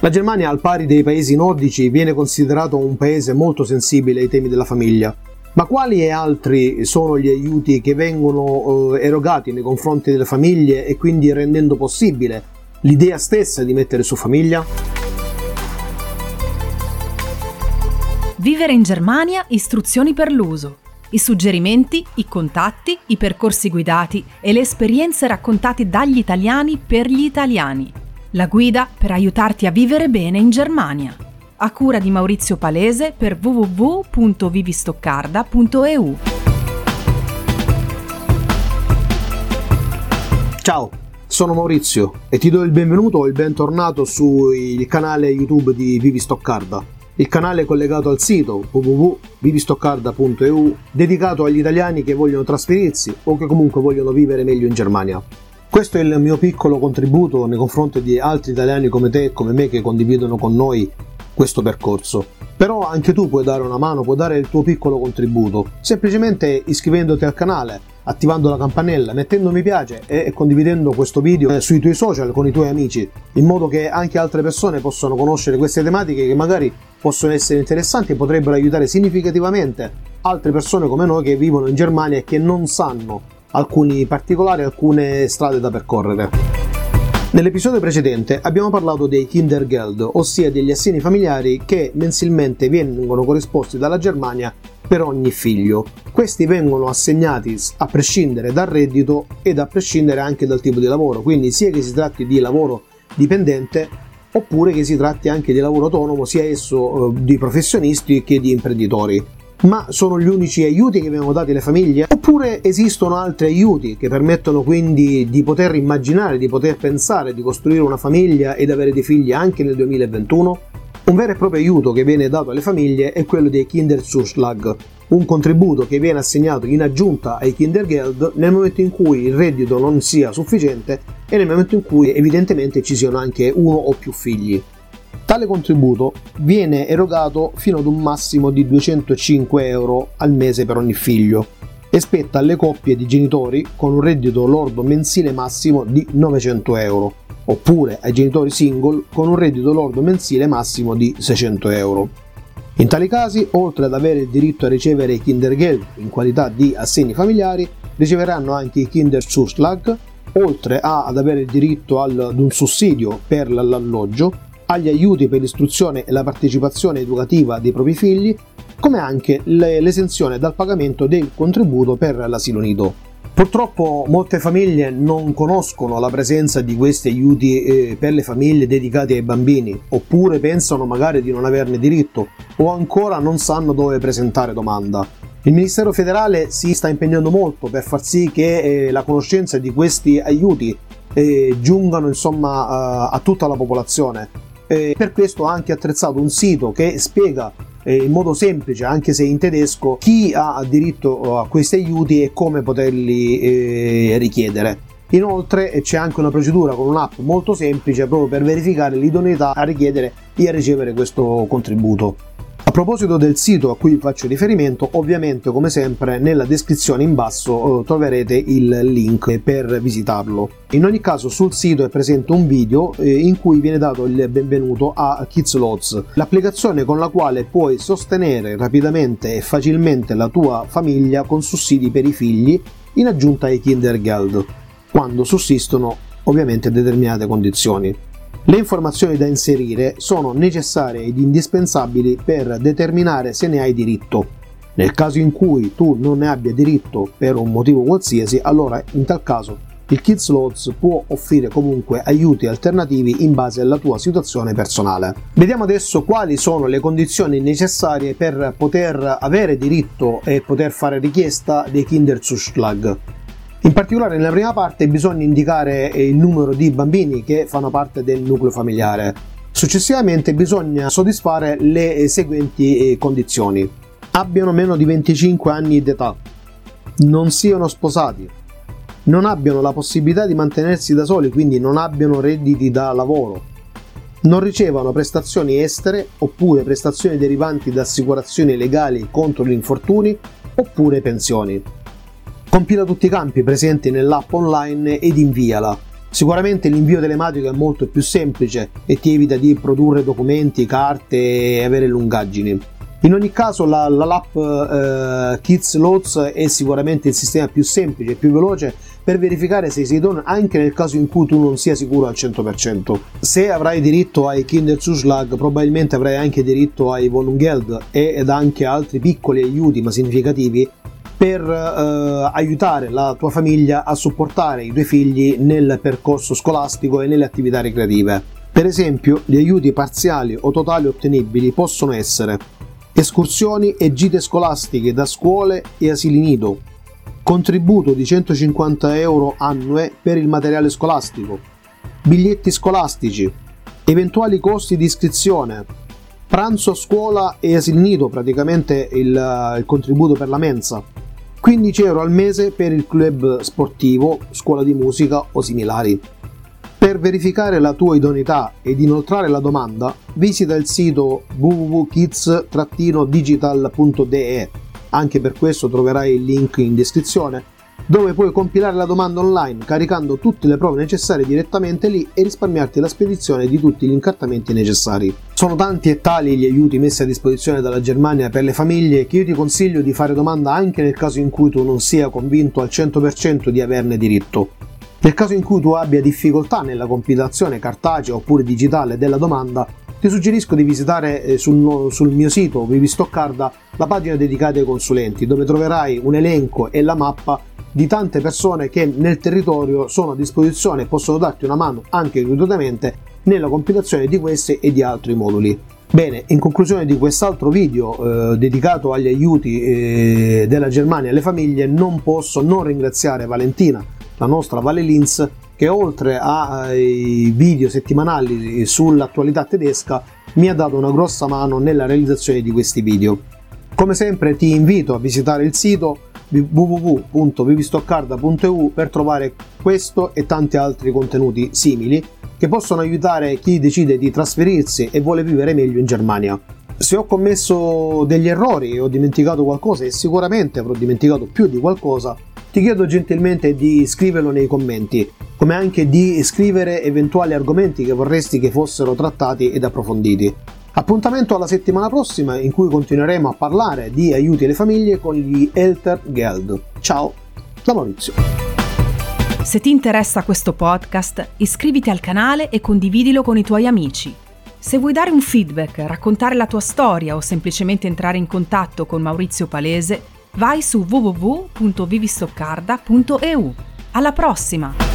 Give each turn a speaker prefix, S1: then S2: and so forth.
S1: La Germania, al pari dei paesi nordici, viene considerato un paese molto sensibile ai temi della famiglia. Ma quali e altri sono gli aiuti che vengono eh, erogati nei confronti delle famiglie e quindi rendendo possibile l'idea stessa di mettere su famiglia?
S2: Vivere in Germania, istruzioni per l'uso. I suggerimenti, i contatti, i percorsi guidati e le esperienze raccontate dagli italiani per gli italiani. La guida per aiutarti a vivere bene in Germania. A cura di Maurizio Palese per www.vivistoccarda.eu.
S1: Ciao, sono Maurizio e ti do il benvenuto o il bentornato sul canale YouTube di Vivi Stoccarda. Il canale collegato al sito www.vivistoccarda.eu dedicato agli italiani che vogliono trasferirsi o che comunque vogliono vivere meglio in Germania. Questo è il mio piccolo contributo nei confronti di altri italiani come te e come me che condividono con noi questo percorso. Però anche tu puoi dare una mano, puoi dare il tuo piccolo contributo, semplicemente iscrivendoti al canale, attivando la campanella, mettendo mi piace e condividendo questo video sui tuoi social con i tuoi amici, in modo che anche altre persone possano conoscere queste tematiche che magari possono essere interessanti e potrebbero aiutare significativamente altre persone come noi che vivono in Germania e che non sanno alcuni particolari, alcune strade da percorrere. Nell'episodio precedente abbiamo parlato dei Kindergeld, ossia degli assegni familiari che mensilmente vengono corrisposti dalla Germania per ogni figlio. Questi vengono assegnati a prescindere dal reddito ed a prescindere anche dal tipo di lavoro, quindi sia che si tratti di lavoro dipendente oppure che si tratti anche di lavoro autonomo, sia esso eh, di professionisti che di imprenditori. Ma sono gli unici aiuti che vengono dati alle famiglie? Oppure esistono altri aiuti che permettono quindi di poter immaginare, di poter pensare di costruire una famiglia ed avere dei figli anche nel 2021? Un vero e proprio aiuto che viene dato alle famiglie è quello dei Kinderzuschlag, un contributo che viene assegnato in aggiunta ai Kindergeld nel momento in cui il reddito non sia sufficiente e nel momento in cui evidentemente ci siano anche uno o più figli. Tale contributo viene erogato fino ad un massimo di 205 euro al mese per ogni figlio e spetta alle coppie di genitori con un reddito lordo mensile massimo di 900 euro, oppure ai genitori single con un reddito lordo mensile massimo di 600 euro. In tali casi, oltre ad avere il diritto a ricevere i Kindergeld in qualità di assegni familiari, riceveranno anche i Kinderzuschlag, oltre ad avere il diritto ad un sussidio per l'alloggio agli aiuti per l'istruzione e la partecipazione educativa dei propri figli, come anche l'esenzione dal pagamento del contributo per l'asilo nido. Purtroppo molte famiglie non conoscono la presenza di questi aiuti eh, per le famiglie dedicate ai bambini, oppure pensano magari di non averne diritto, o ancora non sanno dove presentare domanda. Il Ministero federale si sta impegnando molto per far sì che eh, la conoscenza di questi aiuti eh, giungano insomma a tutta la popolazione eh, per questo ha anche attrezzato un sito che spiega eh, in modo semplice, anche se in tedesco, chi ha diritto a questi aiuti e come poterli eh, richiedere. Inoltre c'è anche una procedura con un'app molto semplice proprio per verificare l'idoneità a richiedere e a ricevere questo contributo. Proposito del sito a cui faccio riferimento, ovviamente come sempre nella descrizione in basso eh, troverete il link per visitarlo. In ogni caso sul sito è presente un video eh, in cui viene dato il benvenuto a Kids Lots, l'applicazione con la quale puoi sostenere rapidamente e facilmente la tua famiglia con sussidi per i figli in aggiunta ai Kindergeld, quando sussistono ovviamente determinate condizioni. Le informazioni da inserire sono necessarie ed indispensabili per determinare se ne hai diritto. Nel caso in cui tu non ne abbia diritto per un motivo qualsiasi, allora in tal caso il Kids Loads può offrire comunque aiuti alternativi in base alla tua situazione personale. Vediamo adesso quali sono le condizioni necessarie per poter avere diritto e poter fare richiesta dei Kinderzuschlag. In particolare nella prima parte bisogna indicare il numero di bambini che fanno parte del nucleo familiare. Successivamente bisogna soddisfare le seguenti eh, condizioni. Abbiano meno di 25 anni d'età, non siano sposati, non abbiano la possibilità di mantenersi da soli, quindi non abbiano redditi da lavoro, non ricevano prestazioni estere oppure prestazioni derivanti da assicurazioni legali contro gli infortuni oppure pensioni. Compila tutti i campi presenti nell'app online ed inviala. Sicuramente l'invio telematico è molto più semplice e ti evita di produrre documenti, carte e avere lungaggini. In ogni caso la, la LAP eh, Kids Loads è sicuramente il sistema più semplice e più veloce per verificare se sei donor anche nel caso in cui tu non sia sicuro al 100%. Se avrai diritto ai Kinderzuschlag probabilmente avrai anche diritto ai Volungeld ed anche altri piccoli aiuti ma significativi per eh, aiutare la tua famiglia a supportare i tuoi figli nel percorso scolastico e nelle attività ricreative. Per esempio, gli aiuti parziali o totali ottenibili possono essere escursioni e gite scolastiche da scuole e asili nido, contributo di 150 euro annue per il materiale scolastico, biglietti scolastici, eventuali costi di iscrizione, pranzo a scuola e asili nido, praticamente il, il contributo per la mensa, 15 euro al mese per il club sportivo, scuola di musica o similari. Per verificare la tua idoneità ed inoltrare la domanda, visita il sito www.kids-digital.de. Anche per questo troverai il link in descrizione, dove puoi compilare la domanda online caricando tutte le prove necessarie direttamente lì e risparmiarti la spedizione di tutti gli incartamenti necessari. Sono tanti e tali gli aiuti messi a disposizione dalla Germania per le famiglie che io ti consiglio di fare domanda anche nel caso in cui tu non sia convinto al 100% di averne diritto. Nel caso in cui tu abbia difficoltà nella compilazione cartacea oppure digitale della domanda, ti suggerisco di visitare eh, sul, sul mio sito Vivistoccarda la pagina dedicata ai consulenti, dove troverai un elenco e la mappa di tante persone che nel territorio sono a disposizione e possono darti una mano anche gratuitamente nella compilazione di questi e di altri moduli. Bene, in conclusione di quest'altro video eh, dedicato agli aiuti eh, della Germania alle famiglie, non posso non ringraziare Valentina la nostra Vale Linz che oltre ai video settimanali sull'attualità tedesca mi ha dato una grossa mano nella realizzazione di questi video. Come sempre ti invito a visitare il sito www.vivistoccarda.eu per trovare questo e tanti altri contenuti simili che possono aiutare chi decide di trasferirsi e vuole vivere meglio in Germania. Se ho commesso degli errori e ho dimenticato qualcosa e sicuramente avrò dimenticato più di qualcosa, ti chiedo gentilmente di scriverlo nei commenti, come anche di scrivere eventuali argomenti che vorresti che fossero trattati ed approfonditi. Appuntamento alla settimana prossima in cui continueremo a parlare di aiuti alle famiglie con gli Elter Geld. Ciao, da Maurizio.
S2: Se ti interessa questo podcast, iscriviti al canale e condividilo con i tuoi amici. Se vuoi dare un feedback, raccontare la tua storia o semplicemente entrare in contatto con Maurizio Palese, vai su www.vivistoccarda.eu. Alla prossima!